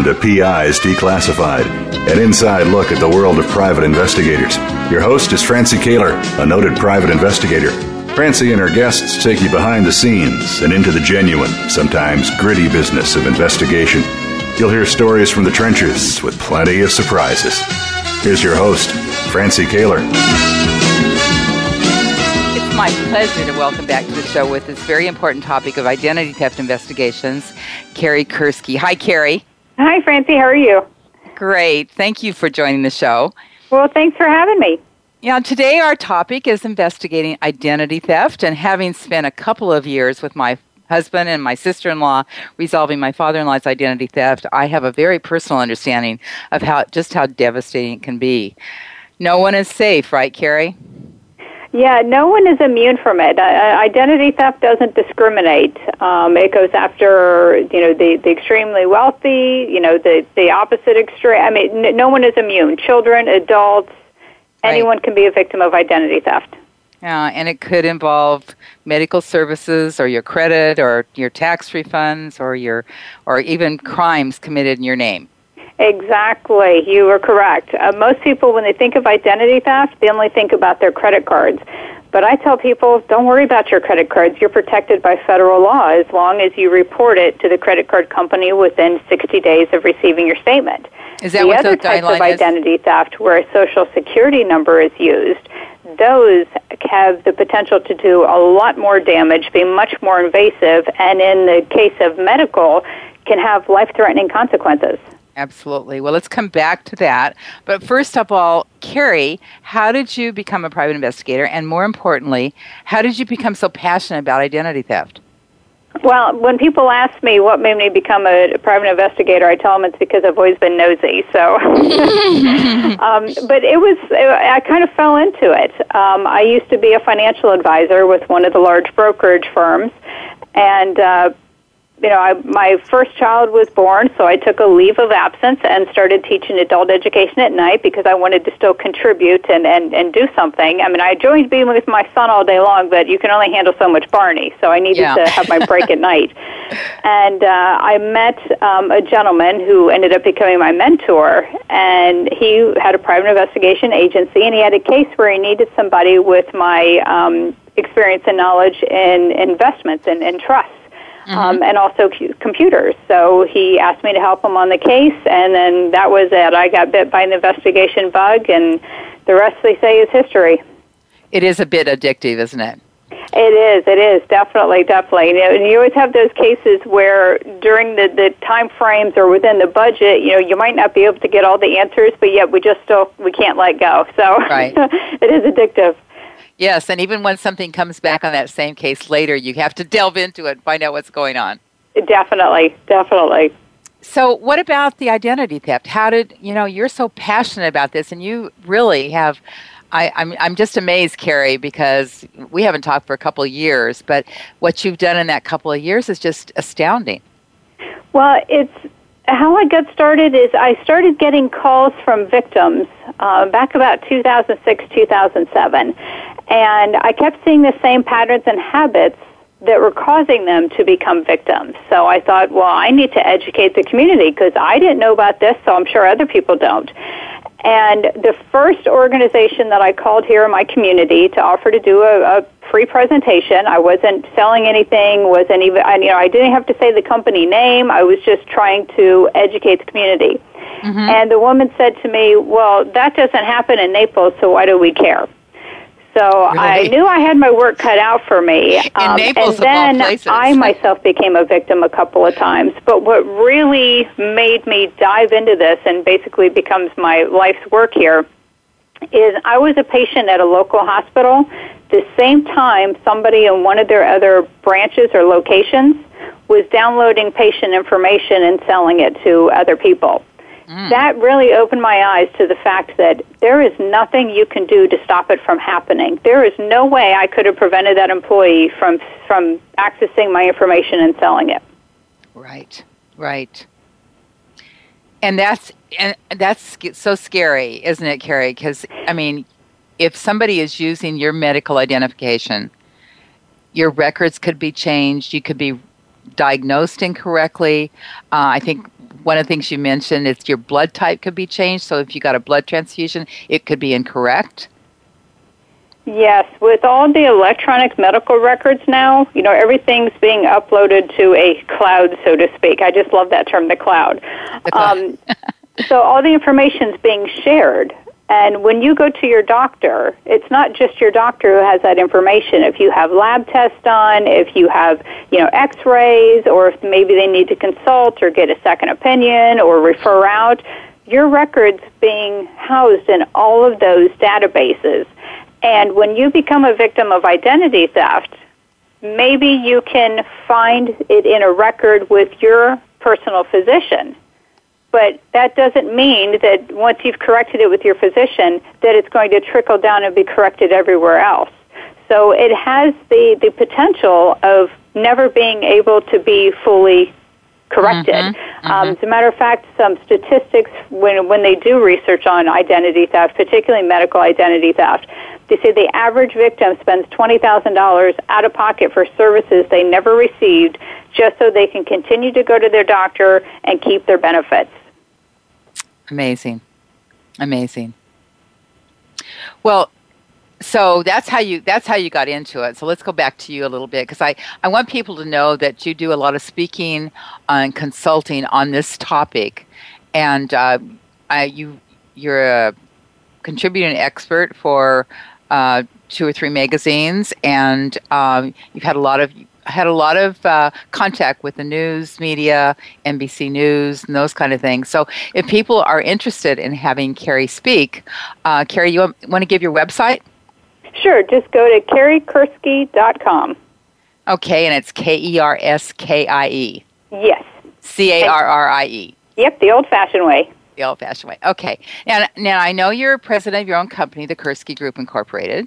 Welcome to PIs Declassified, an inside look at the world of private investigators. Your host is Francie Koehler, a noted private investigator Francie and her guests take you behind the scenes and into the genuine, sometimes gritty business of investigation. You'll hear stories from the trenches with plenty of surprises. Here's your host, Francie. It's my pleasure to welcome back to the show with this very important topic of identity theft investigations, Carrie Kerskie. Hi, Carrie. Hi, Francie. How are you? Great. Thank you for joining the show. Well, thanks for having me. Yeah, today our topic is investigating identity theft, and having spent a couple of years with my husband and my sister-in-law resolving my father-in-law's identity theft, I have a very personal understanding of how just how devastating it can be. No one is safe, right, Carrie? Yeah, no one is immune from it. Uh, identity theft doesn't discriminate. Um, it goes after you know the, the extremely wealthy, you know the the opposite extreme. I mean, n- no one is immune. Children, adults, Anyone right. can be a victim of identity theft. Yeah, and it could involve medical services or your credit or your tax refunds or your or even crimes committed in your name. Exactly, you are correct. Uh, most people, when they think of identity theft, they only think about their credit cards. But I tell people, don't worry about your credit cards. You're protected by federal law as long as you report it to the credit card company within 60 days of receiving your statement. Is that the what other types of is? identity theft, where a social security number is used, those have the potential to do a lot more damage, be much more invasive, and in the case of medical, can have life-threatening consequences. Absolutely. Well, let's come back to that. But first of all, Carrie, how did you become a private investigator? And more importantly, how did you become so passionate about identity theft? Well, when people ask me what made me become a private investigator, I tell them it's because I've always been nosy. So, um, but it was I kind of fell into it. Um, I used to be a financial advisor with one of the large brokerage firms, and uh, you know, I, my first child was born, so I took a leave of absence and started teaching adult education at night because I wanted to still contribute and, and, and do something. I mean, I enjoyed being with my son all day long, but you can only handle so much Barney, so I needed yeah. to have my break at night. And uh, I met um, a gentleman who ended up becoming my mentor, and he had a private investigation agency, and he had a case where he needed somebody with my um, experience and knowledge in investments and, and trusts mm-hmm. um, and also computers. So he asked me to help him on the case, and then that was it. I got bit by an investigation bug, and the rest they say is history. It is a bit addictive, isn't it? It is. It is definitely, definitely. You, know, and you always have those cases where during the the time frames or within the budget, you know, you might not be able to get all the answers, but yet we just still we can't let go. So right. it is addictive. Yes, and even when something comes back on that same case later, you have to delve into it and find out what's going on. Definitely, definitely. So, what about the identity theft? How did you know you're so passionate about this, and you really have? I, I'm I'm just amazed, Carrie, because we haven't talked for a couple of years, but what you've done in that couple of years is just astounding. Well, it's how I got started is I started getting calls from victims uh, back about 2006, 2007, and I kept seeing the same patterns and habits that were causing them to become victims. So I thought, well, I need to educate the community because I didn't know about this, so I'm sure other people don't. And the first organization that I called here in my community to offer to do a, a free presentation, I wasn't selling anything, wasn't even, I, you know, I didn't have to say the company name. I was just trying to educate the community. Mm-hmm. And the woman said to me, well, that doesn't happen in Naples, so why do we care? So really? I knew I had my work cut out for me. Um, Naples, and then I myself became a victim a couple of times. But what really made me dive into this and basically becomes my life's work here is I was a patient at a local hospital. The same time, somebody in one of their other branches or locations was downloading patient information and selling it to other people. Mm. That really opened my eyes to the fact that there is nothing you can do to stop it from happening. There is no way I could have prevented that employee from from accessing my information and selling it. Right. Right. And that's and that's so scary, isn't it, Carrie? Because I mean, if somebody is using your medical identification, your records could be changed. You could be diagnosed incorrectly. Uh, I think one of the things you mentioned is your blood type could be changed. So if you got a blood transfusion, it could be incorrect. Yes, with all the electronic medical records now, you know, everything's being uploaded to a cloud, so to speak. I just love that term, the cloud. The cloud. Um, so all the information's being shared. And when you go to your doctor, it's not just your doctor who has that information. If you have lab tests done, if you have, you know, x-rays, or if maybe they need to consult or get a second opinion or refer out, your record's being housed in all of those databases. And when you become a victim of identity theft, maybe you can find it in a record with your personal physician but that doesn't mean that once you've corrected it with your physician, that it's going to trickle down and be corrected everywhere else. So it has the, the potential of never being able to be fully corrected. Mm-hmm, mm-hmm. Um, as a matter of fact, some statistics when when they do research on identity theft, particularly medical identity theft, they say the average victim spends twenty thousand dollars out of pocket for services they never received, just so they can continue to go to their doctor and keep their benefits. Amazing. Amazing. Well, so that's how you that's how you got into it. So let's go back to you a little bit because I, I want people to know that you do a lot of speaking and consulting on this topic, and uh, I, you you're a contributing expert for uh, two or three magazines, and um, you've had a lot of had a lot of uh, contact with the news media, NBC News, and those kind of things. So if people are interested in having Carrie speak, uh, Carrie, you want, to give your website? Sure. Just go to carriekerskie.com. Okay, and it's K E R S K I E. Yes. C A R R I E. Yep, the old fashioned way. The old fashioned way. Okay. Now, now I know you're president of your own company, the Kerskie Group Incorporated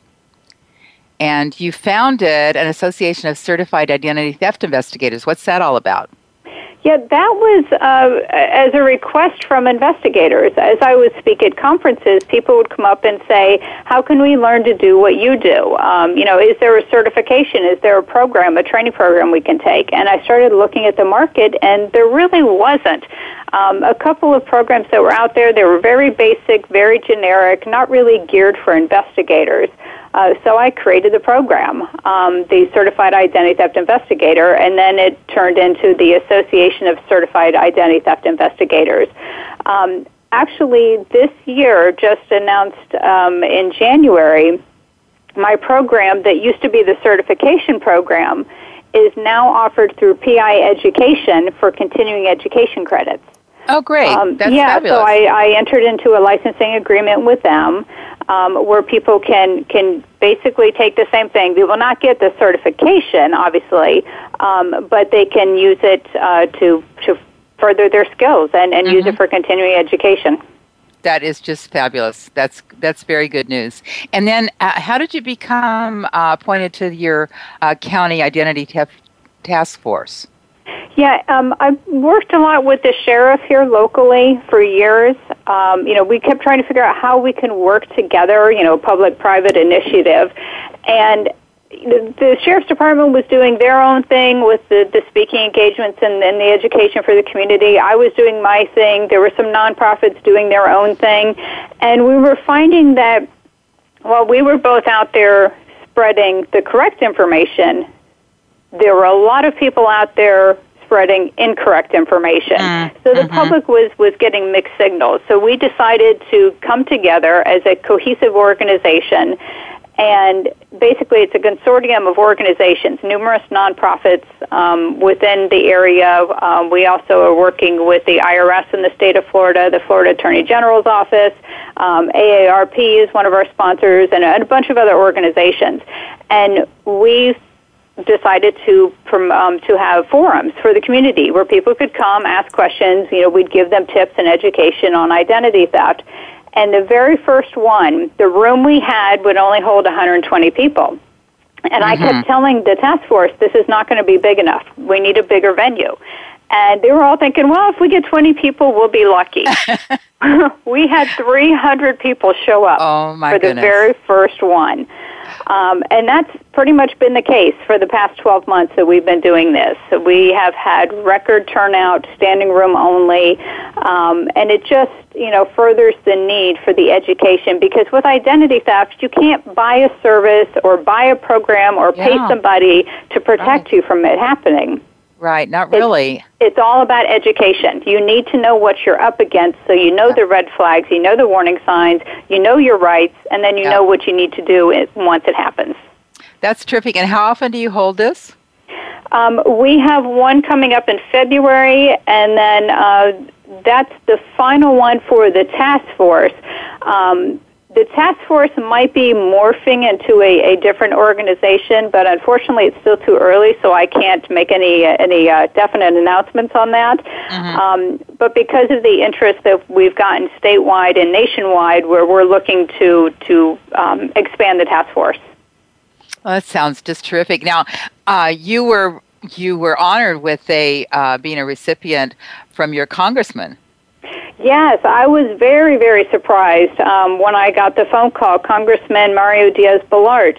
and you founded an association of certified identity theft investigators. What's that all about? Yeah, that was uh, as a request from investigators. As I would speak at conferences, people would come up and say, "How can we learn to do what you do? Um, you know, is there a certification? Is there a program, a training program we can take?" And I started looking at the market, and there really wasn't. Um, a couple of programs that were out there, they were very basic, very generic, not really geared for investigators. Uh, so I created the program, um, the Certified Identity Theft Investigator, and then it turned into the Association of Certified Identity Theft Investigators. Um, actually, this year, just announced um, in January, my program that used to be the certification program is now offered through PI Education for continuing education credits. Oh, great! Um, yeah, fabulous. so I, I entered into a licensing agreement with them um, where people can can basically take the same thing. They will not get the certification, obviously, um, but they can use it uh, to to further their skills and, and mm-hmm. use it mm-hmm. for continuing education. That is just fabulous. That's that's very good news. And then, uh, how did you become uh, appointed to your uh, county identity theft task force? Yeah, um, I've worked a lot with the sheriff here locally for years. Um, you know, we kept trying to figure out how we can work together, you know, public-private initiative. And the, the sheriff's department was doing their own thing with the, the speaking engagements and, and the education for the community. I was doing my thing. There were some nonprofits doing their own thing. And we were finding that while we were both out there spreading the correct information, there were a lot of people out there spreading incorrect information. Mm, so the mm-hmm. public was, was getting mixed signals. So we decided to come together as a cohesive organization and basically it's a consortium of organizations, numerous nonprofits um, within the area. Um, we also are working with the IRS in the state of Florida, the Florida Attorney General's office, um, AARP is one of our sponsors, and a bunch of other organizations. And we decided to from, um, to have forums for the community where people could come ask questions. You know, we'd give them tips and education on identity theft. And the very first one, the room we had would only hold 120 people. And mm-hmm. I kept mm-hmm. telling the task force, this is not going to be big enough. We need a bigger venue. And they were all thinking, well, if we get 20 people, we'll be lucky. we had 300 people show up oh, for goodness. the very first one. Um, and that's pretty much been the case for the past 12 months that we've been doing this. So we have had record turnout, standing room only, um, and it just you know furthers the need for the education because with identity theft, you can't buy a service or buy a program or yeah. pay somebody to protect right. you from it happening. Right, not really. It's, it's, all about education. You need to know what you're up against so you know the red flags, you know the warning signs, you know your rights, and then you yeah. know what you need to do once it happens. That's terrific. And how often do you hold this? Um, we have one coming up in February, and then uh, that's the final one for the task force. Um, the task force might be morphing into a, a different organization, but unfortunately, it's still too early, so I can't make any any uh, definite announcements on that. Mm-hmm. Um, but because of the interest that we've gotten statewide and nationwide, where we're looking to to um, expand the task force. Well, that sounds just terrific. Now, uh, you were you were honored with a uh, being a recipient from your congressman. Yes, I was very, very surprised um, when I got the phone call, Congressman Mario Diaz-Balart.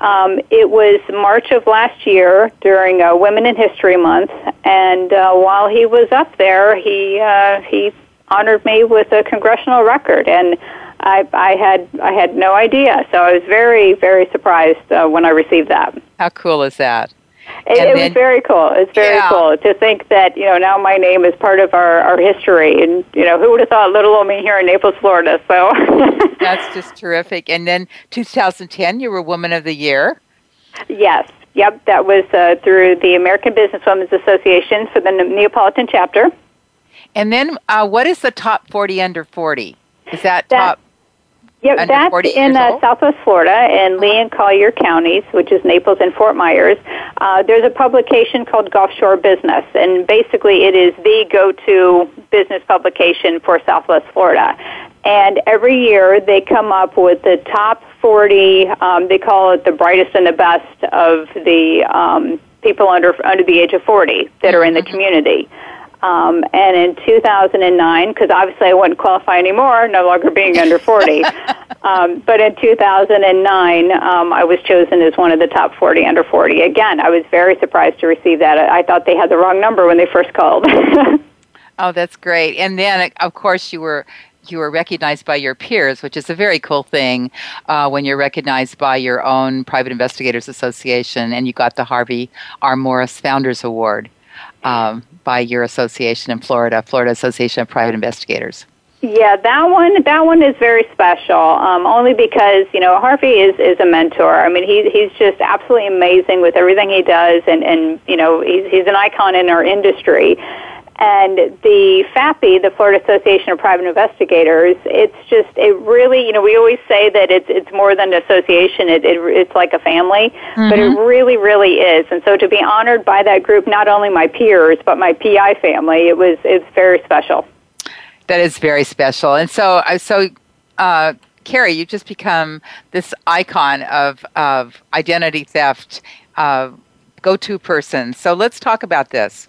Um, it was March of last year during uh, Women in History Month, and uh, while he was up there, he uh, he honored me with a congressional record, and I, I had I had no idea. So I was very, very surprised uh, when I received that. How cool is that? It, it then, was very cool. It's very yeah. cool to think that you know now my name is part of our, our history, and you know who would have thought little old me here in Naples, Florida. So that's just terrific. And then 2010, you were Woman of the Year. Yes. Yep. That was uh, through the American Businesswomen's Association for the Neapolitan chapter. And then, uh, what is the top 40 under 40? Is that, that top? Yep, that's in uh, Southwest Florida in Lee and Collier counties, which is Naples and Fort Myers. Uh, there's a publication called Gulf Shore Business, and basically it is the go-to business publication for Southwest Florida. And every year they come up with the top 40. Um, they call it the brightest and the best of the um, people under under the age of 40 that are in the mm-hmm. community. Um, and in 2009, because obviously I wouldn't qualify anymore, no longer being under 40. um, but in 2009, um, I was chosen as one of the top 40 under 40. Again, I was very surprised to receive that. I, I thought they had the wrong number when they first called. oh, that's great. And then, of course, you were you were recognized by your peers, which is a very cool thing uh, when you're recognized by your own Private Investigators Association, and you got the Harvey R. Morris Founders Award um, by your association in Florida, Florida Association of Private Investigators. Yeah, that one that one is very special. Um, only because you know Harvey is is a mentor. I mean, he he's just absolutely amazing with everything he does, and and you know he's he's an icon in our industry. And the FAPI, the Florida Association of Private Investigators, it's just, it really, you know, we always say that it's, it's more than an association, it, it, it's like a family, mm-hmm. but it mm-hmm. really, really is. And so to be honored by that group, not only my peers, but my PI family, it was, it's very special. That is very special. And so, uh, so, uh, Carrie, you've just become this icon of, of identity theft, uh, go to person. So let's talk about this.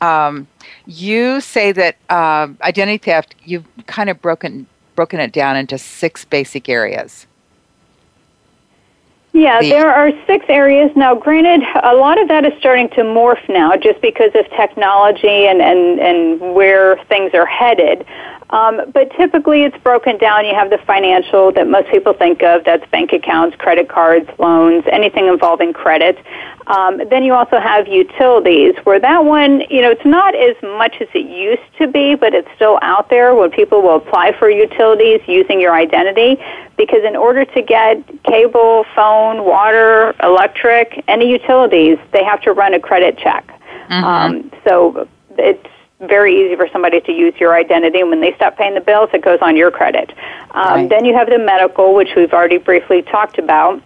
Um, you say that uh, identity theft, you've kind of broken broken it down into six basic areas. Yeah, there are six areas. Now, granted, a lot of that is starting to morph now just because of technology and, and, and where things are headed. Um, but typically it's broken down. You have the financial that most people think of, that's bank accounts, credit cards, loans, anything involving credit. Um, then you also have utilities, where that one, you know, it's not as much as it used to be, but it's still out there when people will apply for utilities using your identity. Because in order to get cable, phone, water, electric, any utilities, they have to run a credit check. Mm-hmm. Um, so it's very easy for somebody to use your identity, and when they stop paying the bills, it goes on your credit. Um, right. Then you have the medical, which we've already briefly talked about.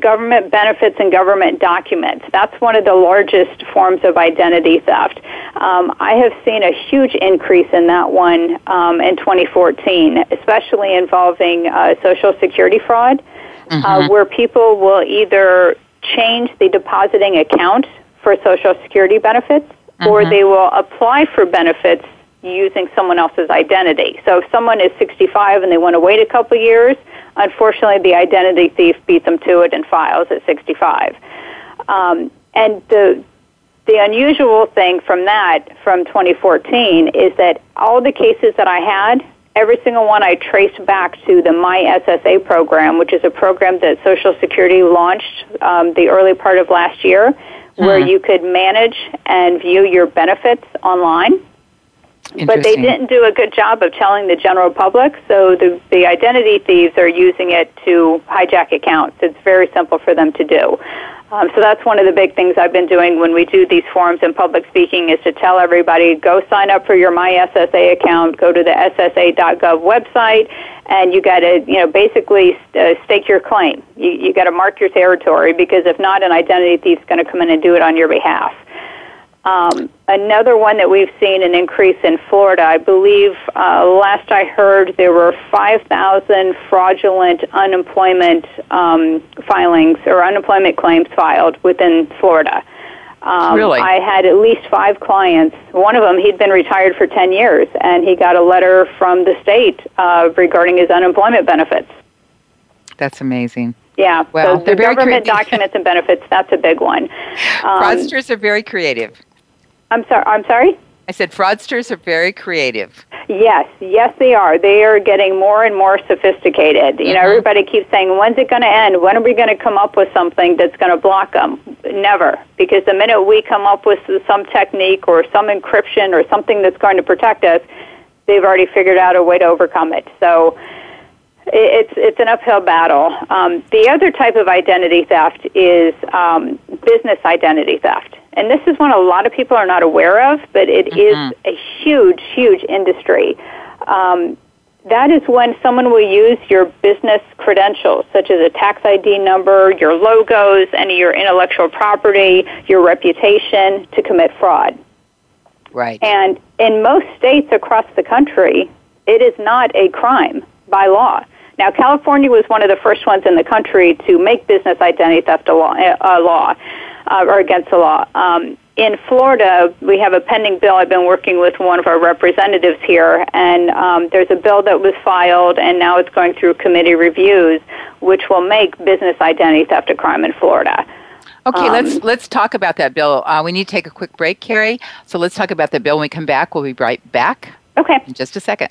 Government benefits and government documents. That's one of the largest forms of identity theft. Um, I have seen a huge increase in that one um, in 2014, especially involving uh, Social Security fraud, uh, mm-hmm. uh, where people will either change the depositing account for Social Security benefits mm-hmm. or they will apply for benefits using someone else's identity. So if someone is 65 and they want to wait a couple years, unfortunately the identity thief beats them to it and files at 65. Um, and the the unusual thing from that from 2014 is that all the cases that I had, every single one I traced back to the My SSA program, which is a program that Social Security launched um, the early part of last year where mm-hmm. you could manage and view your benefits online. But they didn't do a good job of telling the general public, so the, the identity thieves are using it to hijack accounts. It's very simple for them to do. Um, so that's one of the big things I've been doing when we do these forums in public speaking is to tell everybody go sign up for your MySSA account, go to the SSA.gov website, and you got to you know basically uh, stake your claim. You you got to mark your territory because if not, an identity thief's going to come in and do it on your behalf. Um, another one that we've seen an increase in Florida, I believe uh, last I heard there were 5,000 fraudulent unemployment um, filings or unemployment claims filed within Florida. Um, really? I had at least five clients. One of them, he'd been retired for 10 years, and he got a letter from the state uh, regarding his unemployment benefits. That's amazing. Yeah, well, so the government documents and benefits, that's a big one. Um, Fraudsters are very creative. I'm sorry. I'm sorry. I said fraudsters are very creative. Yes, yes, they are. They are getting more and more sophisticated. You mm-hmm. know, everybody keeps saying, "When's it going to end? When are we going to come up with something that's going to block them?" Never, because the minute we come up with some technique or some encryption or something that's going to protect us, they've already figured out a way to overcome it. So it's it's an uphill battle. Um, the other type of identity theft is um, business identity theft, and this is one a lot of people are not aware of, but it mm-hmm. is a huge, huge industry. Um, that is when someone will use your business credentials, such as a tax ID number, your logos, any of your intellectual property, your reputation, to commit fraud. Right. And in most states across the country, it is not a crime by law. Now, California was one of the first ones in the country to make business identity theft a law, a law uh, or against the law. Um, in Florida, we have a pending bill. I've been working with one of our representatives here, and um, there's a bill that was filed, and now it's going through committee reviews, which will make business identity theft a crime in Florida. Okay, um, let's let's talk about that bill. Uh, we need to take a quick break, Carrie. So let's talk about the bill when we come back. We'll be right back. Okay. In just a second.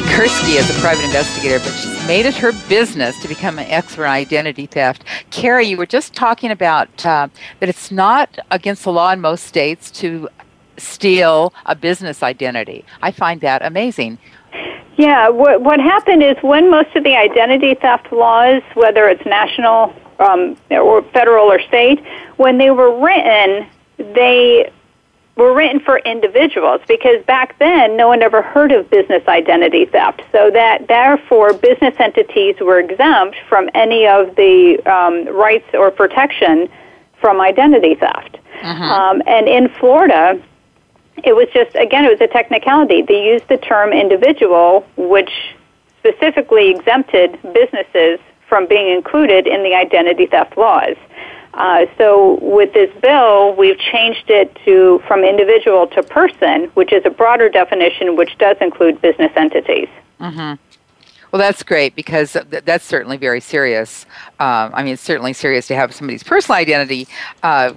Carrie Kerskie is a private investigator, but she's made it her business to become an expert on identity theft. Carrie, you were just talking about uh, that it's not against the law in most states to steal a business identity. I find that amazing. Yeah, what, what happened is when most of the identity theft laws, whether it's national um, or federal or state, when they were written, they were written for individuals because back then no one ever heard of business identity theft. So that therefore business entities were exempt from any of the um, rights or protection from identity theft. Uh-huh. Um, and in Florida, it was just again it was a technicality. They used the term individual, which specifically exempted businesses from being included in the identity theft laws. Uh, so with this bill, we've changed it to from individual to person, which is a broader definition, which does include business entities. Mm-hmm. Well, that's great because th- that's certainly very serious. Um, I mean, it's certainly serious to have somebody's personal identity uh,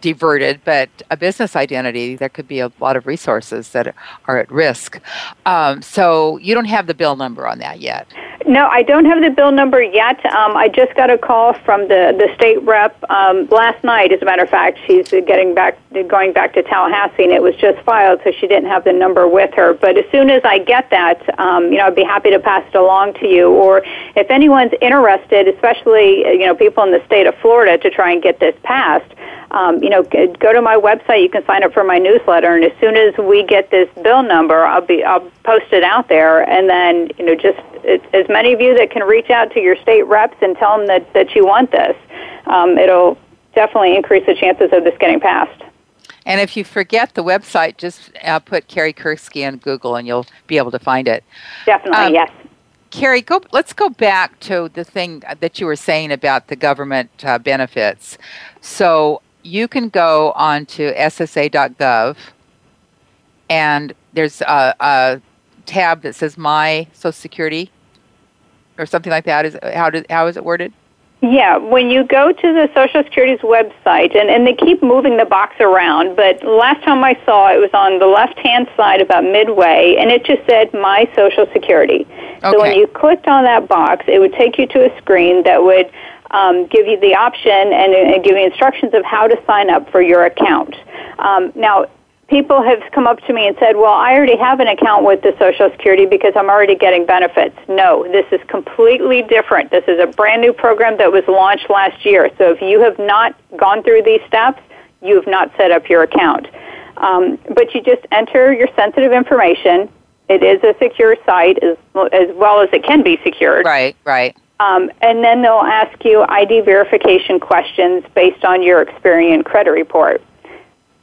diverted, but a business identity, there could be a lot of resources that are at risk. Um, so you don't have the bill number on that yet. No, I don't have the bill number yet. Um, I just got a call from the, the state rep um, last night. As a matter of fact, she's getting back, going back to Tallahassee, and it was just filed, so she didn't have the number with her. But as soon as I get that, um, you know, I'd be happy to pass it along to you. Or if anyone's interested, especially you know people in the state of Florida, to try and get this passed, um, you know, go to my website. You can sign up for my newsletter, and as soon as we get this bill number, I'll be I'll post it out there, and then you know, just as many of you that can reach out to your state reps and tell them that that you want this, um, it'll definitely increase the chances of this getting passed. And if you forget the website, just uh, put Carrie Kerskie in Google, and you'll be able to find it. Definitely, um, yes. Carrie, go. Let's go back to the thing that you were saying about the government uh, benefits. So you can go on to ssa.gov and there's a, a, tab that says my social security or something like that is how did how is it worded yeah, when you go to the Social Security's website, and, and they keep moving the box around, but last time I saw it was on the left hand side about midway, and it just said My Social Security. Okay. So when you clicked on that box, it would take you to a screen that would um, give you the option and, and, give you instructions of how to sign up for your account. Um, now, people have come up to me and said, well, I already have an account with the Social Security because I'm already getting benefits. No, this is completely different. This is a brand new program that was launched last year. So if you have not gone through these steps, you have not set up your account. Um, but you just enter your sensitive information. It is a secure site as, as well as it can be secured. Right, right. Um, and then they'll ask you ID verification questions based on your Experian credit report.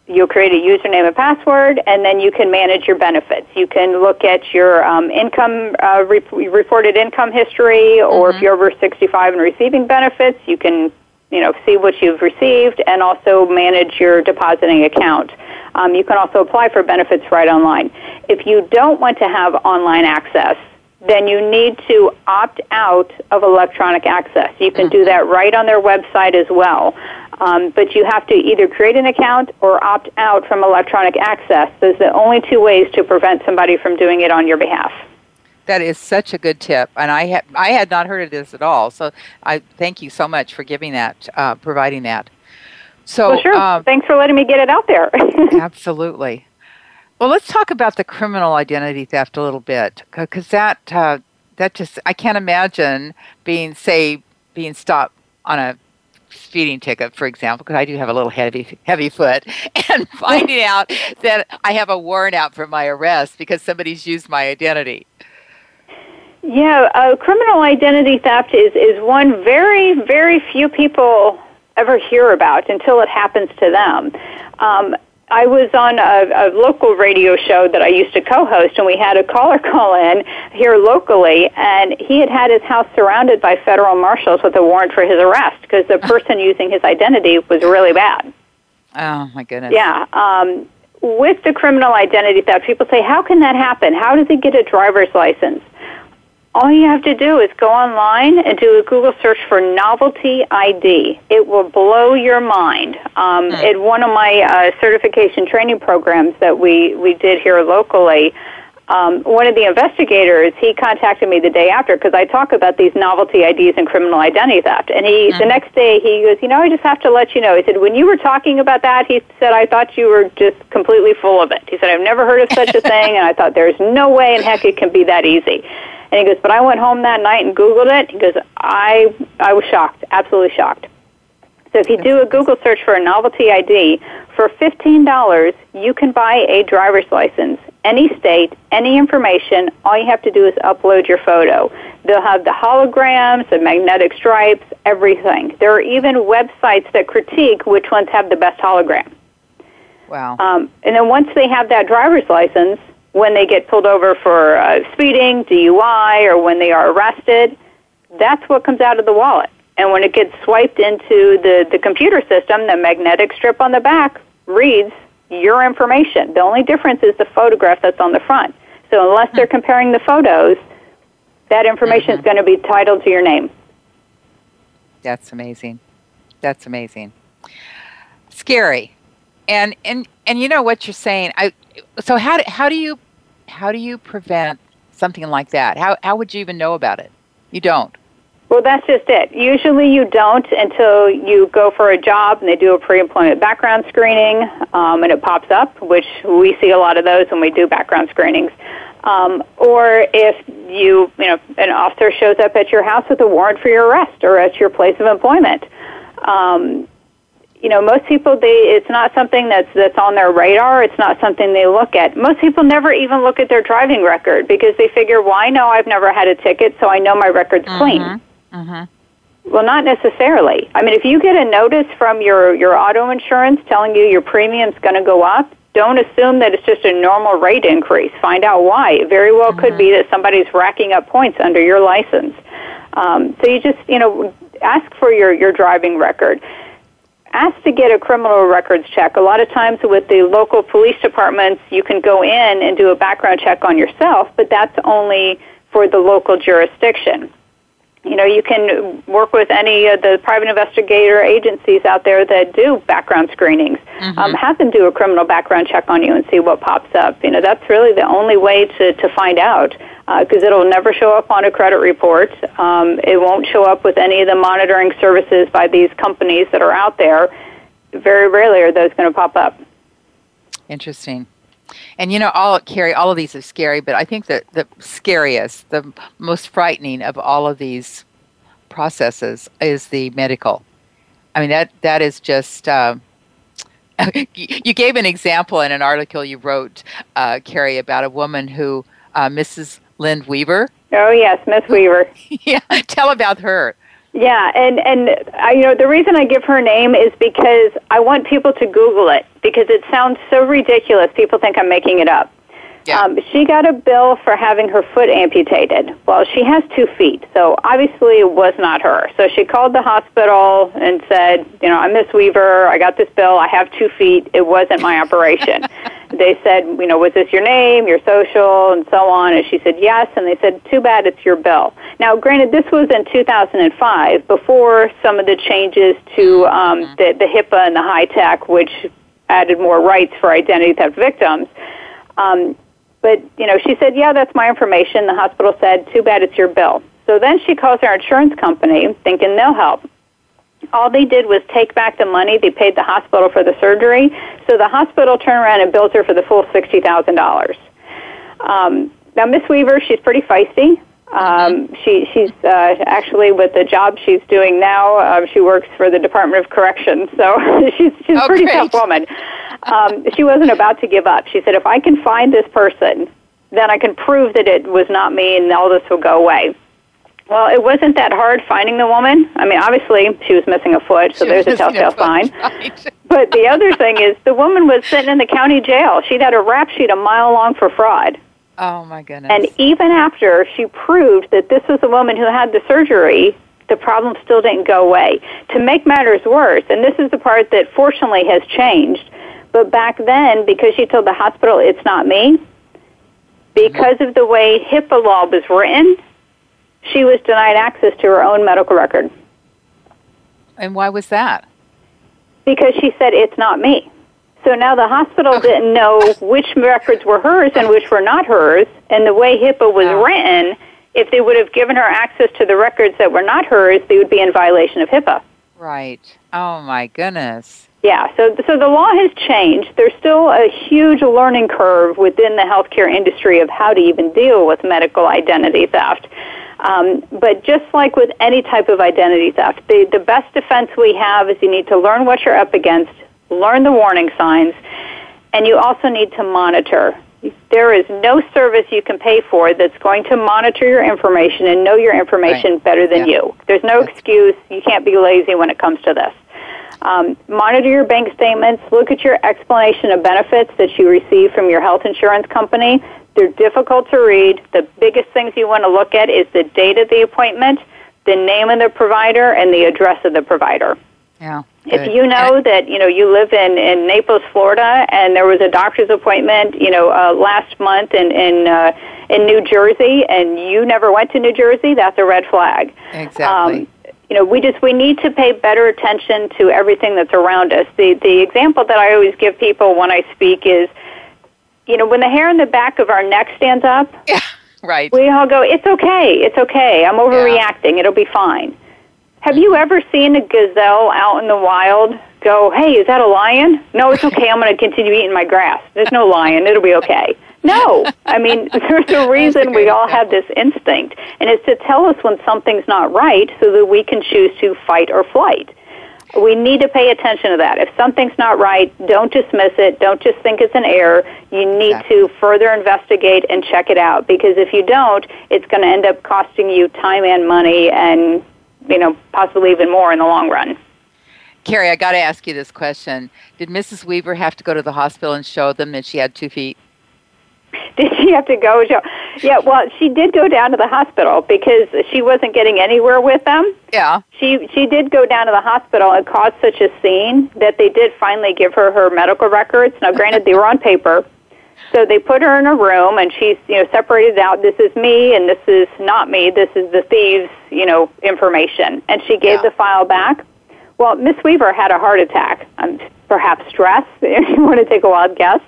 You'll create a username and password, and then you can manage your benefits. You can look at your um, income, uh, reported income history, or mm-hmm. if you're over 65 and receiving benefits, you can you know, see what you've received and also manage your depositing account. Um, you can also apply for benefits right online. If you don't want to have online access, then you need to opt out of electronic access. You can do that right on their website as well. Um, but you have to either create an account or opt out from electronic access. Those are the only two ways to prevent somebody from doing it on your behalf. That is such a good tip, and I had I had not heard of this at all. So I thank you so much for giving that, uh, providing that. So, well, sure. Um, Thanks for letting me get it out there. absolutely. Well, let's talk about the criminal identity theft a little bit, because that uh, that just I can't imagine being say being stopped on a speeding ticket, for example, because I do have a little heavy heavy foot, and finding out that I have a warrant out for my arrest because somebody's used my identity. Yeah, uh, criminal identity theft is is one very very few people ever hear about until it happens to them. Um, I was on a, a local radio show that I used to co-host, and we had a caller call in here locally, and he had had his house surrounded by federal marshals with a warrant for his arrest because the person using his identity was really bad. Oh my goodness! Yeah. Um, with the criminal identity theft, people say, "How can that happen? How does he get a driver's license?" All you have to do is go online and do a Google search for novelty ID. It will blow your mind. Um, mm. In one of my uh, certification training programs that we, we did here locally, um, one of the investigators he contacted me the day after because I talk about these novelty IDs and criminal identity theft. And he mm. the next day he goes, you know, I just have to let you know. He said when you were talking about that, he said I thought you were just completely full of it. He said I've never heard of such a thing, and I thought there's no way in heck it can be that easy. And he goes, but I went home that night and Googled it. He goes, I, I was shocked, absolutely shocked. So if you do a Google search for a novelty ID, for $15, you can buy a driver's license, any state, any information. All you have to do is upload your photo. They'll have the holograms, the magnetic stripes, everything. There are even websites that critique which ones have the best hologram. Wow. Um, and then once they have that driver's license, when they get pulled over for uh, speeding, DUI, or when they are arrested, that's what comes out of the wallet. And when it gets swiped into the, the computer system, the magnetic strip on the back reads your information. The only difference is the photograph that's on the front. So unless they're comparing the photos, that information mm-hmm. is going to be titled to your name. That's amazing. That's amazing. Scary. And and and you know what you're saying. I so how do, how do you how do you prevent something like that? How how would you even know about it? You don't. Well, that's just it. Usually you don't until you go for a job and they do a pre-employment background screening um, and it pops up, which we see a lot of those when we do background screenings. Um, or if you, you know, an officer shows up at your house with a warrant for your arrest or at your place of employment. Um, you know, most people they it's not something that's that's on their radar. It's not something they look at. Most people never even look at their driving record because they figure, "Well, I know I've never had a ticket, so I know my record's mm-hmm. clean." Mm-hmm. Well, not necessarily. I mean, if you get a notice from your your auto insurance telling you your premium's going to go up, don't assume that it's just a normal rate increase. Find out why. It very well mm-hmm. could be that somebody's racking up points under your license. Um, so you just you know ask for your your driving record asked to get a criminal records check. A lot of times with the local police departments, you can go in and do a background check on yourself, but that's only for the local jurisdiction. You know, you can work with any of the private investigator agencies out there that do background screenings. Mm-hmm. Um, have them do a criminal background check on you and see what pops up. You know, that's really the only way to, to find out because uh, it'll never show up on a credit report. Um, it won't show up with any of the monitoring services by these companies that are out there. Very rarely are those going to pop up. Interesting. And you know, all Carrie, all of these are scary, but I think that the scariest, the most frightening of all of these processes is the medical. I mean, that that is just. Uh, you gave an example in an article you wrote, uh, Carrie, about a woman who, uh, Mrs. Lynn Weaver. Oh yes, Miss Weaver. yeah, tell about her. Yeah, and and I, you know the reason I give her name is because I want people to Google it because it sounds so ridiculous. People think I'm making it up. Yeah. Um, she got a bill for having her foot amputated. Well, she has two feet, so obviously it was not her. So she called the hospital and said, you know, I'm Miss Weaver. I got this bill. I have two feet. It wasn't my operation. they said, you know, was this your name, your social, and so on? And she said yes. And they said, too bad, it's your bill. Now, granted, this was in 2005, before some of the changes to um, mm-hmm. the, the HIPAA and the HITECH, which added more rights for identity theft victims. Um, but, you know, she said, yeah, that's my information. The hospital said, too bad it's your bill. So then she calls our insurance company thinking they'll help. all they did was take back the money they paid the hospital for the surgery. So the hospital turned around and billed her for the full sixty thousand dollars. Um, now, Miss Weaver, she's pretty feisty. Um, she she's uh, actually with the job she's doing now. Uh, she works for the Department of Corrections, so she's she's a oh, pretty great. tough woman. Um, she wasn't about to give up. She said, "If I can find this person, then I can prove that it was not me, and all this will go away." Well, it wasn't that hard finding the woman. I mean, obviously she was missing a foot, so She there's a telltale sign. right. But the other thing is, the woman was sitting in the county jail. She'd had a rap sheet a mile long for fraud. Oh my goodness. And even after she proved that this was the woman who had the surgery, the problem still didn't go away. To make matters worse, and this is the part that fortunately has changed, but back then, because she told the hospital it's not me, because of the way HIPAA law was written, she was denied access to her own medical record and why was that? because she said it's not me. So now the hospital didn't know which records were hers and which were not hers, and the way HIPAA was Oh. written, if they would have given her access to the records that were not hers, they would be in violation of HIPAA. Right. Oh my goodness. Yeah, so so the law has changed. There's still a huge learning curve within the healthcare industry of how to even deal with medical identity theft. Um, but just like with any type of identity theft, the, the best defense we have is you need to learn what you're up against, learn the warning signs, and you also need to monitor. There is no service you can pay for that's going to monitor your information and know your information Right. better than Yeah. you. There's no That's- excuse. You can't be lazy when it comes to this. Um, monitor your bank statements. Look at your explanation of benefits that you receive from your health insurance company. They're difficult to read. The biggest things you want to look at is the date of the appointment, the name of the provider, and the address of the provider. Yeah. If you know that you know you live in in Naples, Florida, and there was a doctor's appointment, you know, uh, last month in in uh, in New Jersey, and you never went to New Jersey, that's a red flag. Exactly. Um, you know, we just we need to pay better attention to everything that's around us. The the example that I always give people when I speak is, you know, when the hair in the back of our neck stands up, yeah. Right. we all go, "It's okay, it's okay. I'm overreacting. It'll be fine." Have you ever seen a gazelle out in the wild go, "Hey, is that a lion?" No, it's okay. I'm going to continue eating my grass. There's no lion. It'll be okay. No, I mean, there's a reason we all have this instinct, and it's to tell us when something's not right, so that we can choose to fight or flight. We need to pay attention to that. If something's not right, don't dismiss it. Don't just think it's an error. You need to further investigate and check it out because if you don't, it's going to end up costing you time and money and, you know, possibly even more in the long run. Carrie, I got to ask you this question. Did Mrs. Weaver have to go to the hospital and show them that she had two feet? Did she have to go? Yeah, well, she did go down to the hospital because she wasn't getting anywhere with them. Yeah. She she did go down to the hospital and caused such a scene that they did finally give her her medical records. Now, granted, they were on paper, so they put her in a room and she's you know separated out. This is me and this is not me. This is the thieves you know information. And she gave Yeah. the file back. Well, Miss Weaver had a heart attack, um, perhaps stress. If you want to take a wild guess.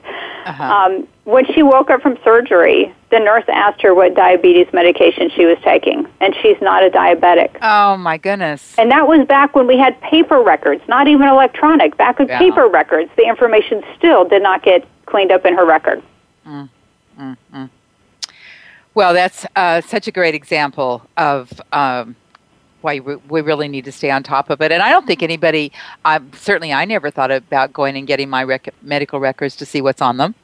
Uh-huh. Um, when she woke up from surgery, the nurse asked her what diabetes medication she was taking, and she's not a diabetic. Oh my goodness. And that was back when we had paper records, not even electronic. Back with Yeah. paper records, the information still did not get cleaned up in her record. Well, that's uh, such a great example of um, why we, really need to stay on top of it. And I don't think anybody, uh, certainly I never thought about going and getting my rec- medical records to see what's on them.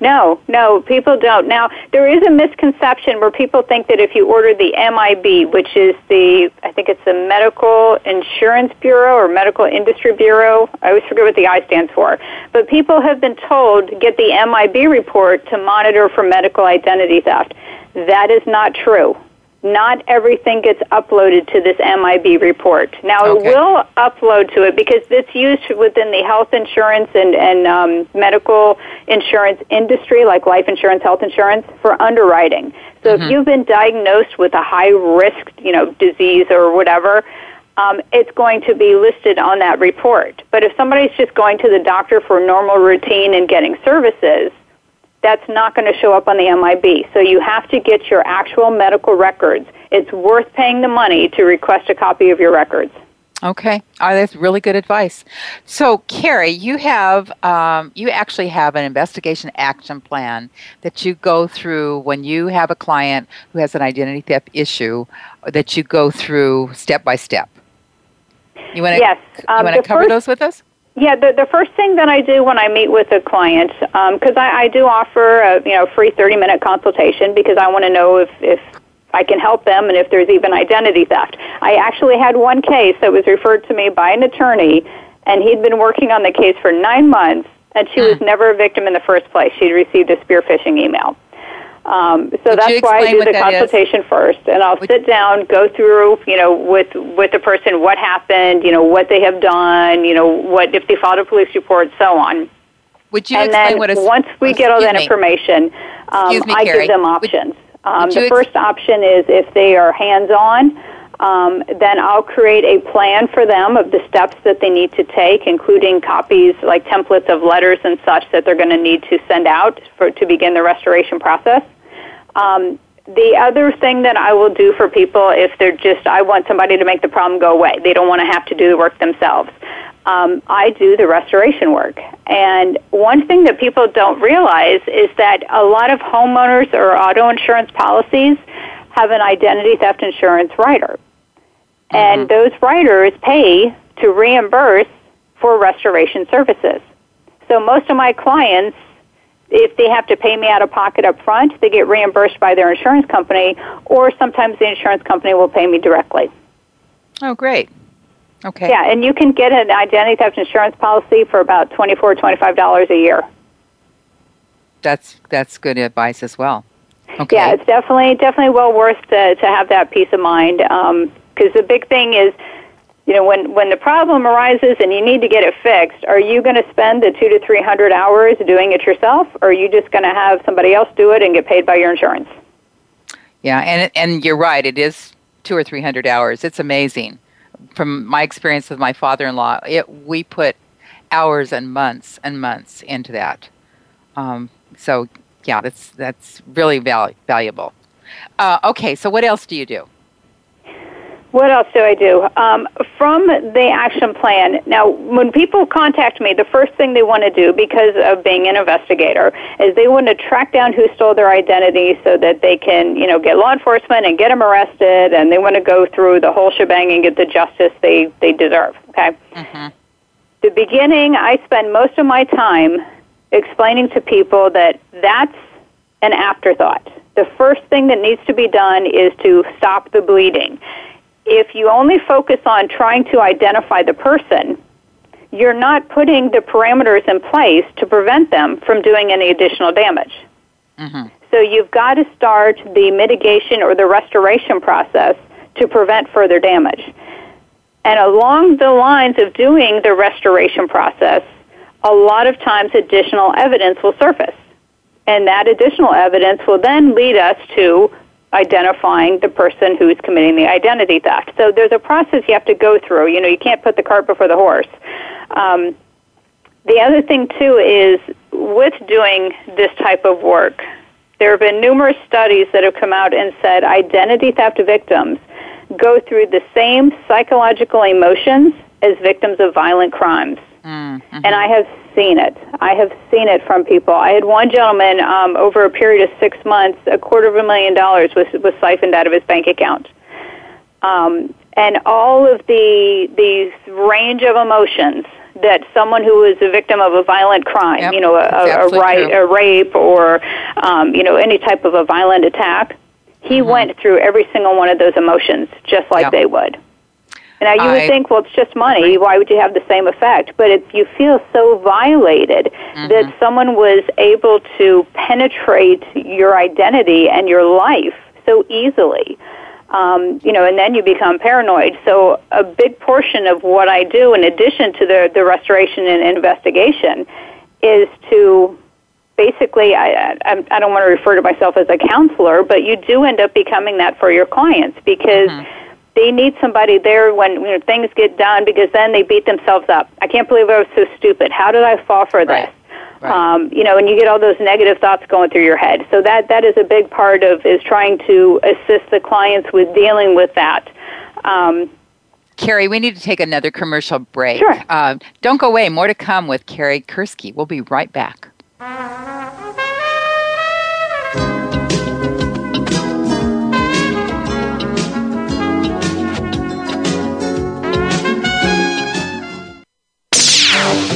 No, no, people don't. Now, there is a misconception where people think that if you order the MIB, which is the, I think it's the Medical Insurance Bureau or Medical Industry Bureau, I always forget what the I stands for, but people have been told to get the MIB report to monitor for medical identity theft. That is not true. Not everything gets uploaded to this MIB report. Now, Okay. it will upload to it because it's used within the health insurance and, and um, medical insurance industry, like life insurance, health insurance, for underwriting. So if you've been diagnosed with a high risk, you know, disease or whatever, um, it's going to be listed on that report. But if somebody's just going to the doctor for normal routine and getting services, that's not going to show up on the MIB. So you have to get your actual medical records. It's worth paying the money to request a copy of your records. Okay, oh, that's really good advice. So, Carrie, you have um, you actually have an investigation action plan that you go through when you have a client who has an identity theft issue. That you go through step by step. You want to yes, um, you want to cover first, those with us? Yeah, the, the first thing that I do when I meet with a client, because um, I, I do offer a you know free thirty minute consultation because I want to know if if I can help them and if there's even identity theft. I actually had one case that was referred to me by an attorney, and he'd been working on the case for nine months, and she was hmm. never a victim in the first place. She'd received a spear phishing email. Um, so Would that's why I do the consultation is? first, and I'll Would sit down, go through, you know, with with the person what happened, you know, what they have done, you know, what if they filed a police report, so on. Would you and explain then what a, once we get all that me. information, um, me, I give them options. Would, um, the ex- first option is if they are hands-on. Um, then I'll create a plan for them of the steps that they need to take, including copies like templates of letters and such that they're going to need to send out for to begin the restoration process. Um, the other thing that I will do for people if they're just I want somebody to make the problem go away. They don't want to have to do the work themselves. Um, I do the restoration work. And one thing that people don't realize is that a lot of homeowners or auto insurance policies have an identity theft insurance rider. Mm-hmm. And those riders pay to reimburse for restoration services. So most of my clients, if they have to pay me out of pocket up front, they get reimbursed by their insurance company, or sometimes the insurance company will pay me directly. Oh, great. Okay. Yeah, and you can get an identity theft insurance policy for about twenty-four, twenty-five dollars a year. That's that's good advice as well. Okay. Yeah, it's definitely definitely well worth to to have that peace of mind. Because the big thing is, you know, when when the problem arises and you need to get it fixed, are you going to spend the two to three hundred hours doing it yourself, or are you just going to have somebody else do it and get paid by your insurance? Yeah, and and you're right. It is two or three hundred hours. It's amazing from my experience with my father-in-law, it, we put hours and months and months into that. Um, so yeah, that's that's really val- valuable. Uh, okay, so what else do you do? What else do I do? Um, from the action plan, now when people contact me, the first thing they want to do, because of being an investigator, is they want to track down who stole their identity so that they can, you know, get law enforcement and get them arrested, and they want to go through the whole shebang and get the justice they, they deserve, okay? Mm-hmm. The beginning, I spend most of my time explaining to people that that's an afterthought. The first thing that needs to be done is to stop the bleeding if you only focus on trying to identify the person, you're not putting the parameters in place to prevent them from doing any additional damage. Mm-hmm. So you've got to start the mitigation or the restoration process to prevent further damage. And along the lines of doing the restoration process, a lot of times additional evidence will surface. And that additional evidence will then lead us to identifying the person who's committing the identity theft. So there's a process you have to go through. You know, you can't put the cart before the horse. Um, the other thing too is with doing this type of work, there have been numerous studies that have come out and said identity theft victims go through the same psychological emotions as victims of violent crimes. Mm-hmm. And I have seen it. I have seen it from people. I had one gentleman um, over a period of six months, a quarter of a million dollars was was siphoned out of his bank account. Um, and all of the the range of emotions that someone who is a victim of a violent crime, yep, you know, a, a, a, a rape or um, you know any type of a violent attack, he mm-hmm. went through every single one of those emotions just like yep. they would. Now you would think, well, it's just money. Why would you have the same effect? But if you feel so violated mm-hmm. that someone was able to penetrate your identity and your life so easily, um, you know, and then you become paranoid. So a big portion of what I do, in addition to the the restoration and investigation, is to basically I, I, I don't want to refer to myself as a counselor, but you do end up becoming that for your clients because. Mm-hmm they need somebody there when you know, things get done because then they beat themselves up. I can't believe I was so stupid. How did I fall for this? Right. Right. Um, you know, and you get all those negative thoughts going through your head. So that that is a big part of is trying to assist the clients with dealing with that. Um, Carrie, we need to take another commercial break. Sure. Uh, don't go away. More to come with Carrie Kerskie. We'll be right back.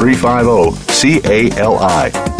350 CALI.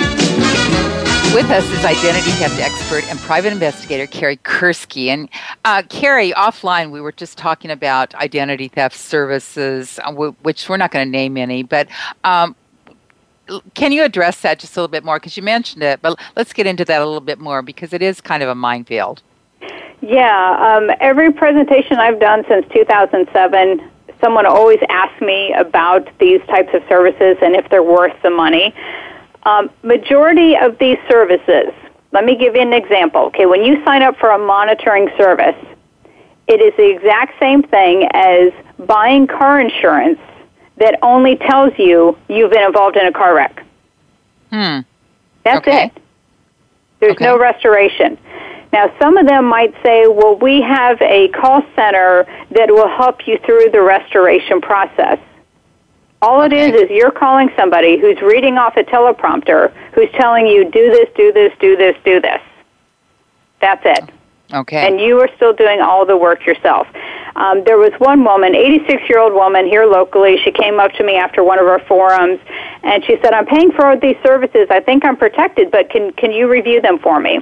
With us is identity theft expert and private investigator Carrie Kerskie. And uh, Carrie, offline, we were just talking about identity theft services, uh, which we're not going to name any, but um, can you address that just a little bit more? Because you mentioned it, but let's get into that a little bit more because it is kind of a minefield. Yeah, um, every presentation I've done since 2007, someone always asks me about these types of services and if they're worth the money. Um, majority of these services, let me give you an example. Okay, when you sign up for a monitoring service, it is the exact same thing as buying car insurance that only tells you you've been involved in a car wreck. Hmm. That's okay. it. There's okay. no restoration. Now, some of them might say, well, we have a call center that will help you through the restoration process. All it is is you're calling somebody who's reading off a teleprompter who's telling you, do this, do this, do this, do this. That's it. Okay. And you are still doing all the work yourself. Um, there was one woman, 86 year old woman here locally. She came up to me after one of our forums, and she said, "I'm paying for these services. I think I'm protected, but can can you review them for me?"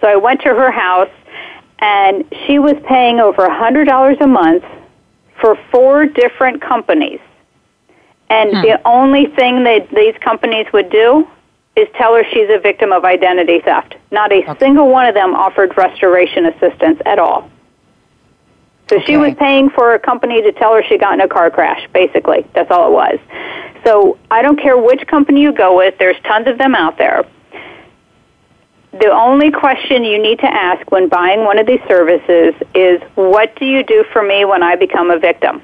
So I went to her house, and she was paying over a hundred dollars a month for four different companies. And Hmm. the only thing that these companies would do is tell her she's a victim of identity theft. Not a single one of them offered restoration assistance at all. So she was paying for a company to tell her she got in a car crash, basically. That's all it was. So I don't care which company you go with, there's tons of them out there. The only question you need to ask when buying one of these services is what do you do for me when I become a victim?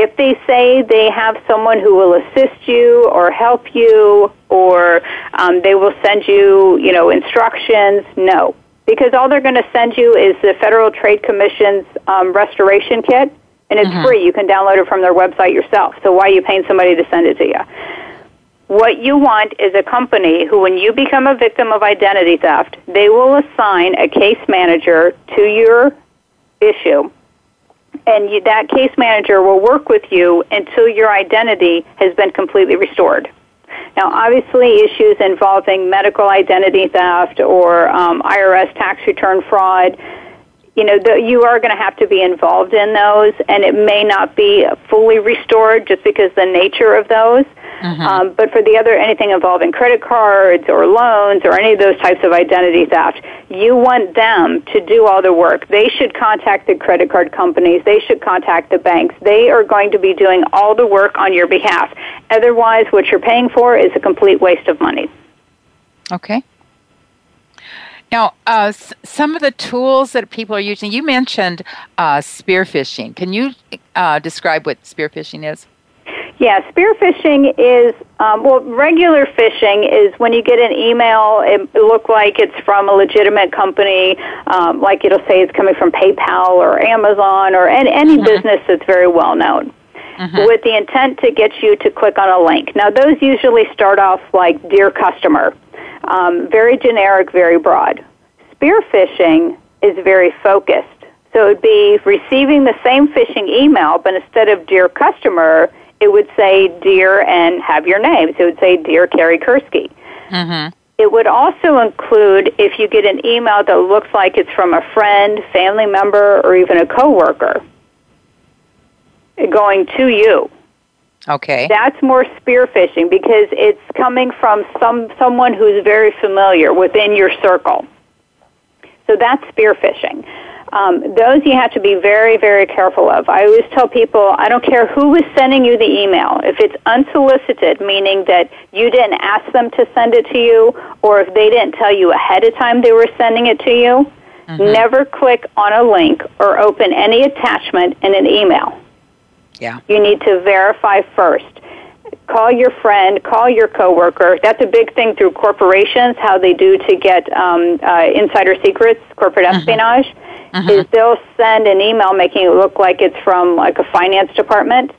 If they say they have someone who will assist you or help you or um, they will send you, you know, instructions, no. Because all they're going to send you is the Federal Trade Commission's um, restoration kit, and it's free. You can download it from their website yourself. So why are you paying somebody to send it to you? What you want is a company who, when you become a victim of identity theft, they will assign a case manager to your issue and you, that case manager will work with you until your identity has been completely restored. Now, obviously, issues involving medical identity theft or um, IRS tax return fraud, you know, the, you are going to have to be involved in those, and it may not be fully restored just because the nature of those. Mm-hmm. Um, but for the other anything involving credit cards or loans or any of those types of identity theft, you want them to do all the work. They should contact the credit card companies. They should contact the banks. They are going to be doing all the work on your behalf. Otherwise, what you're paying for is a complete waste of money. Okay. Now, uh, s- some of the tools that people are using, you mentioned uh, spear phishing. Can you uh, describe what spear phishing is? Yeah, spear phishing is, um, well, regular phishing is when you get an email, it, it look like it's from a legitimate company, um, like it'll say it's coming from PayPal or Amazon or any, any mm-hmm. business that's very well known. Mm-hmm. With the intent to get you to click on a link. Now, those usually start off like "Dear Customer," um, very generic, very broad. Spear phishing is very focused. So it would be receiving the same phishing email, but instead of "Dear Customer," it would say dear and have your name. So it would say dear Carrie Kerskie. Mm-hmm. It would also include if you get an email that looks like it's from a friend, family member, or even a coworker going to you. Okay. That's more spear phishing because it's coming from some someone who's very familiar within your circle. So that's spear phishing. Um, those you have to be very, very careful of. I always tell people, I don't care who is sending you the email. If it's unsolicited, meaning that you didn't ask them to send it to you, or if they didn't tell you ahead of time they were sending it to you, mm-hmm. never click on a link or open any attachment in an email. Yeah. You need to verify first. Call your friend, call your coworker. That's a big thing through corporations, how they do to get um, uh, insider secrets, corporate mm-hmm. espionage uh-huh. is they'll send an email making it look like it's from like a finance department,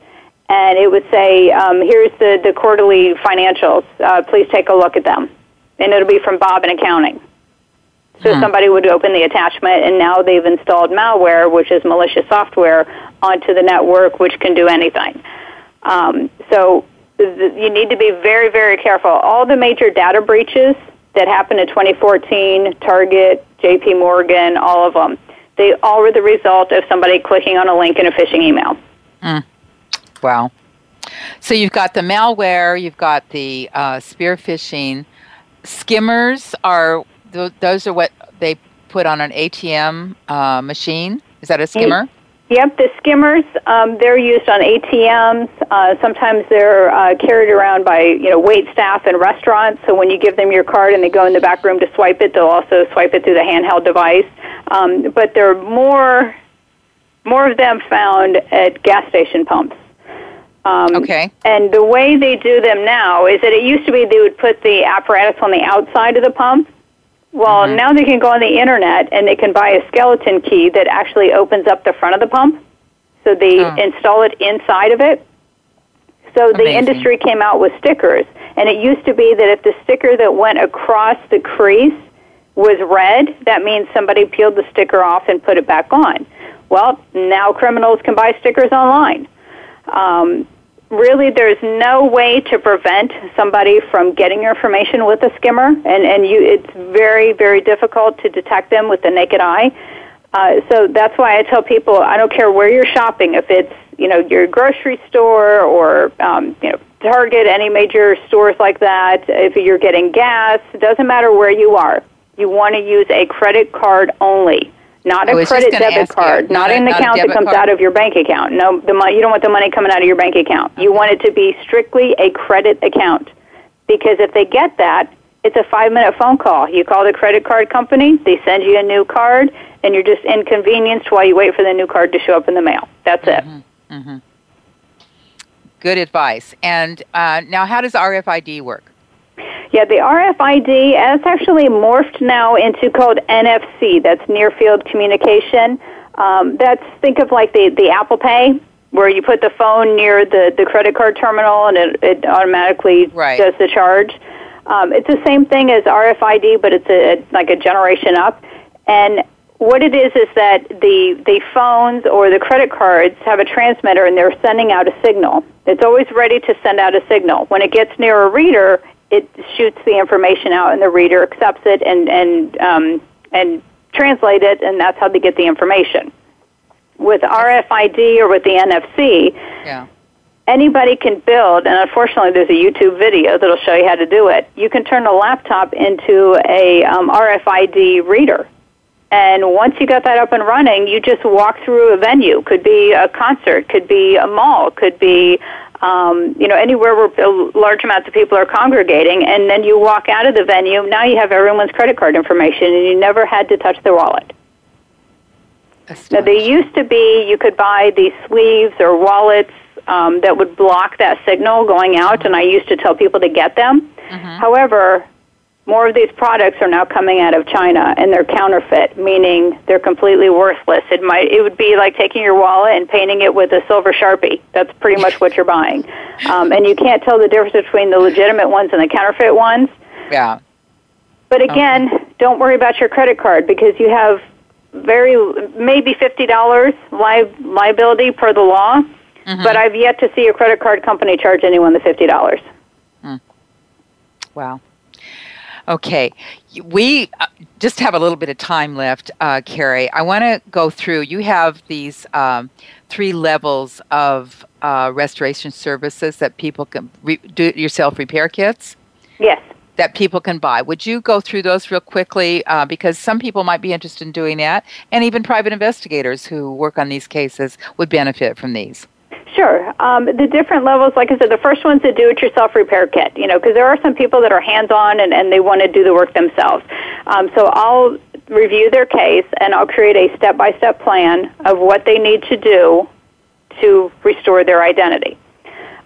and it would say, um, "Here's the the quarterly financials. Uh, please take a look at them," and it'll be from Bob in accounting. So hmm. somebody would open the attachment, and now they've installed malware, which is malicious software, onto the network, which can do anything. Um, so th- you need to be very, very careful. All the major data breaches that happened in 2014, Target, J.P. Morgan, all of them they all were the result of somebody clicking on a link in a phishing email. Mm. Wow. So you've got the malware, you've got the uh, spear phishing. Skimmers are th- those are what they put on an ATM uh, machine. Is that a skimmer? Yep, the skimmers. Um, they're used on ATMs. Uh, sometimes they're uh, carried around by you know wait staff in restaurants. So when you give them your card and they go in the back room to swipe it, they'll also swipe it through the handheld device. Um, but there are more more of them found at gas station pumps. Um, okay. And the way they do them now is that it used to be they would put the apparatus on the outside of the pump well, mm-hmm. now they can go on the internet and they can buy a skeleton key that actually opens up the front of the pump. So they oh. install it inside of it. So Amazing. the industry came out with stickers, and it used to be that if the sticker that went across the crease was red, that means somebody peeled the sticker off and put it back on. Well, now criminals can buy stickers online. Um, really there's no way to prevent somebody from getting your information with a skimmer and, and you it's very very difficult to detect them with the naked eye. Uh, so that's why I tell people I don't care where you're shopping if it's you know your grocery store or um, you know Target any major stores like that if you're getting gas it doesn't matter where you are. You want to use a credit card only not a credit debit card, not, not an account that comes card. out of your bank account. No, the money, you don't want the money coming out of your bank account. You want it to be strictly a credit account. Because if they get that, it's a five minute phone call. You call the credit card company, they send you a new card, and you're just inconvenienced while you wait for the new card to show up in the mail. That's mm-hmm. it. Mm-hmm. Good advice. And uh, now, how does RFID work? Yeah, the RFID has actually morphed now into called NFC. That's near field communication. Um, that's think of like the the Apple Pay, where you put the phone near the the credit card terminal and it, it automatically right. does the charge. Um, it's the same thing as RFID, but it's a, like a generation up. And what it is is that the the phones or the credit cards have a transmitter and they're sending out a signal. It's always ready to send out a signal. When it gets near a reader, it shoots the information out, and the reader accepts it and and um, and translate it, and that's how they get the information. With RFID or with the NFC, Yeah. anybody can build, and unfortunately, there's a YouTube video that'll show you how to do it. You can turn a laptop into a um, RFID reader. And once you got that up and running, you just walk through a venue. Could be a concert, could be a mall, could be um, you know anywhere where large amounts of people are congregating. And then you walk out of the venue. Now you have everyone's credit card information, and you never had to touch their wallet. Now, they used to be you could buy these sleeves or wallets um, that would block that signal going out, and I used to tell people to get them. However, more of these products are now coming out of China, and they're counterfeit, meaning they're completely worthless. It might it would be like taking your wallet and painting it with a silver sharpie. That's pretty much what you're buying, um, and you can't tell the difference between the legitimate ones and the counterfeit ones. Yeah. But again, don't worry about your credit card because you have very maybe fifty dollars li- liability per the law. But I've yet to see a credit card company charge anyone the fifty dollars. Wow. Okay, we uh, just have a little bit of time left, uh, Carrie. I want to go through. You have these um, three levels of uh, restoration services that people can re- do it yourself repair kits Yes. that people can buy. Would you go through those real quickly? Uh, because some people might be interested in doing that, and even private investigators who work on these cases would benefit from these. Sure. Um, the different levels, like I said, the first one's a do-it-yourself repair kit. You know, because there are some people that are hands-on and, and they want to do the work themselves. Um, so I'll review their case and I'll create a step-by-step plan of what they need to do to restore their identity.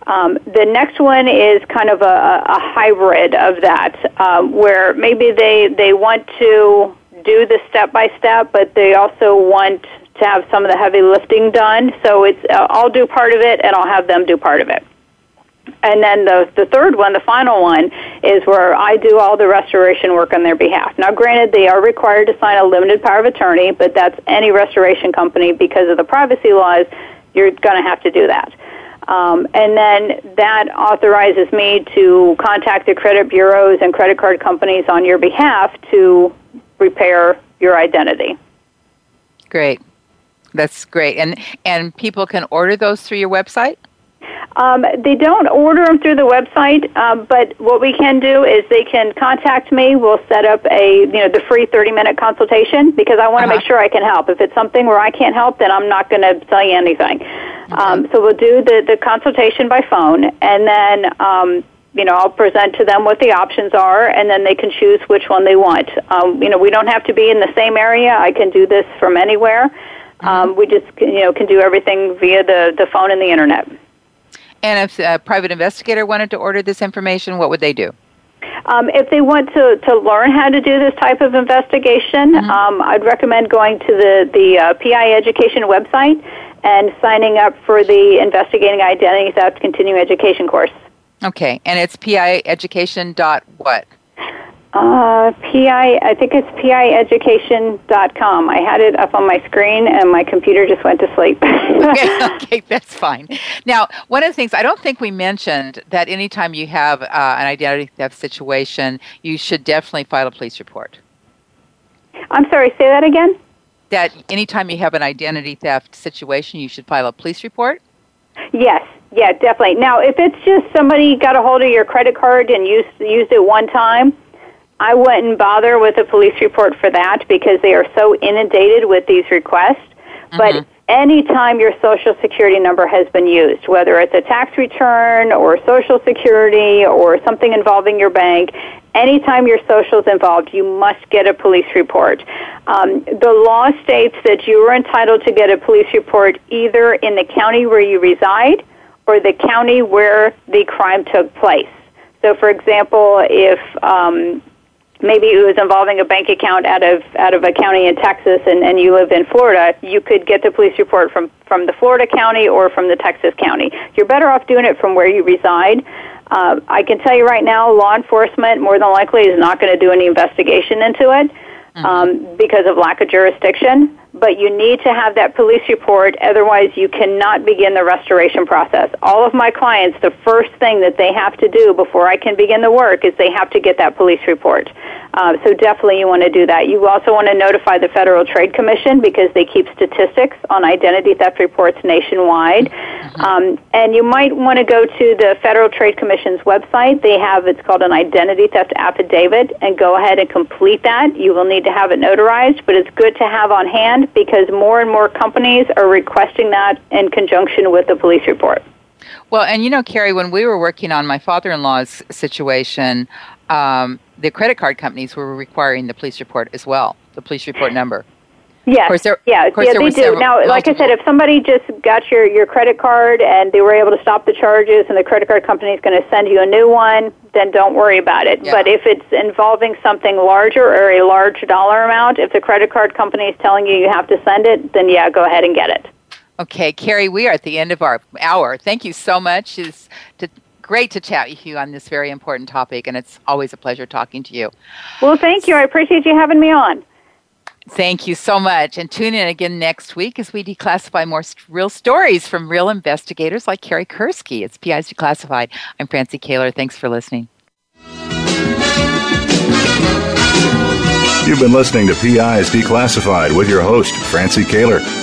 Um, the next one is kind of a, a hybrid of that, um, where maybe they they want to do the step by step, but they also want to have some of the heavy lifting done. So it's uh, I'll do part of it, and I'll have them do part of it. And then the the third one, the final one, is where I do all the restoration work on their behalf. Now, granted, they are required to sign a limited power of attorney, but that's any restoration company because of the privacy laws. You're going to have to do that. Um, and then that authorizes me to contact the credit bureaus and credit card companies on your behalf to repair your identity. Great, that's great, and and people can order those through your website. Um, they don't order them through the website, um, but what we can do is they can contact me. We'll set up a you know the free thirty minute consultation because I want to Uh-huh. make sure I can help. If it's something where I can't help, then I'm not going to tell you anything. Um, so we'll do the the consultation by phone, and then. Um, you know, I'll present to them what the options are, and then they can choose which one they want. Um, you know, we don't have to be in the same area. I can do this from anywhere. Um, we just, you know, can do everything via the, the phone and the internet. And if a private investigator wanted to order this information, what would they do? Um, if they want to, to learn how to do this type of investigation, um, I'd recommend going to the, the uh, PI Education website and signing up for the Investigating Identity Theft Continuing Education course. Okay, and it's pieducation dot what? Uh, PI, I think it's pieducation.com. I had it up on my screen and my computer just went to sleep. okay, okay, that's fine. Now, one of the things I don't think we mentioned that anytime you have uh, an identity theft situation, you should definitely file a police report. I'm sorry, say that again? That anytime you have an identity theft situation, you should file a police report. Yes, yeah, definitely. Now, if it's just somebody got a hold of your credit card and used used it one time, I wouldn't bother with a police report for that because they are so inundated with these requests. But anytime your social security number has been used, whether it's a tax return or social security or something involving your bank, anytime your social is involved, you must get a police report. Um, the law states that you are entitled to get a police report either in the county where you reside or the county where the crime took place. So, for example, if um, maybe it was involving a bank account out of out of a county in Texas and, and you live in Florida, you could get the police report from, from the Florida county or from the Texas county. You're better off doing it from where you reside. Uh, I can tell you right now, law enforcement more than likely is not going to do any investigation into it um, because of lack of jurisdiction. But you need to have that police report, otherwise, you cannot begin the restoration process. All of my clients, the first thing that they have to do before I can begin the work is they have to get that police report. Uh, so definitely you want to do that. You also want to notify the Federal Trade Commission because they keep statistics on identity theft reports nationwide. Mm-hmm. Um, and you might want to go to the Federal Trade Commission's website. They have, it's called an identity theft affidavit, and go ahead and complete that. You will need to have it notarized, but it's good to have on hand because more and more companies are requesting that in conjunction with the police report. Well, and you know, Carrie, when we were working on my father in law's situation, um, the credit card companies were requiring the police report as well, the police report number. Yes. Of course, there, yeah, of course yeah, they do. Several, now, like I said, if somebody just got your, your credit card and they were able to stop the charges and the credit card company is going to send you a new one, then don't worry about it. Yeah. But if it's involving something larger or a large dollar amount, if the credit card company is telling you you have to send it, then yeah, go ahead and get it. Okay, Carrie, we are at the end of our hour. Thank you so much. It's to great to chat with you on this very important topic, and it's always a pleasure talking to you. Well, thank you. I appreciate you having me on. Thank you so much. And tune in again next week as we declassify more st- real stories from real investigators like Carrie Kerskie. It's PIs Declassified. I'm Francie Koehler. Thanks for listening. You've been listening to PIs Declassified with your host, Francie Koehler.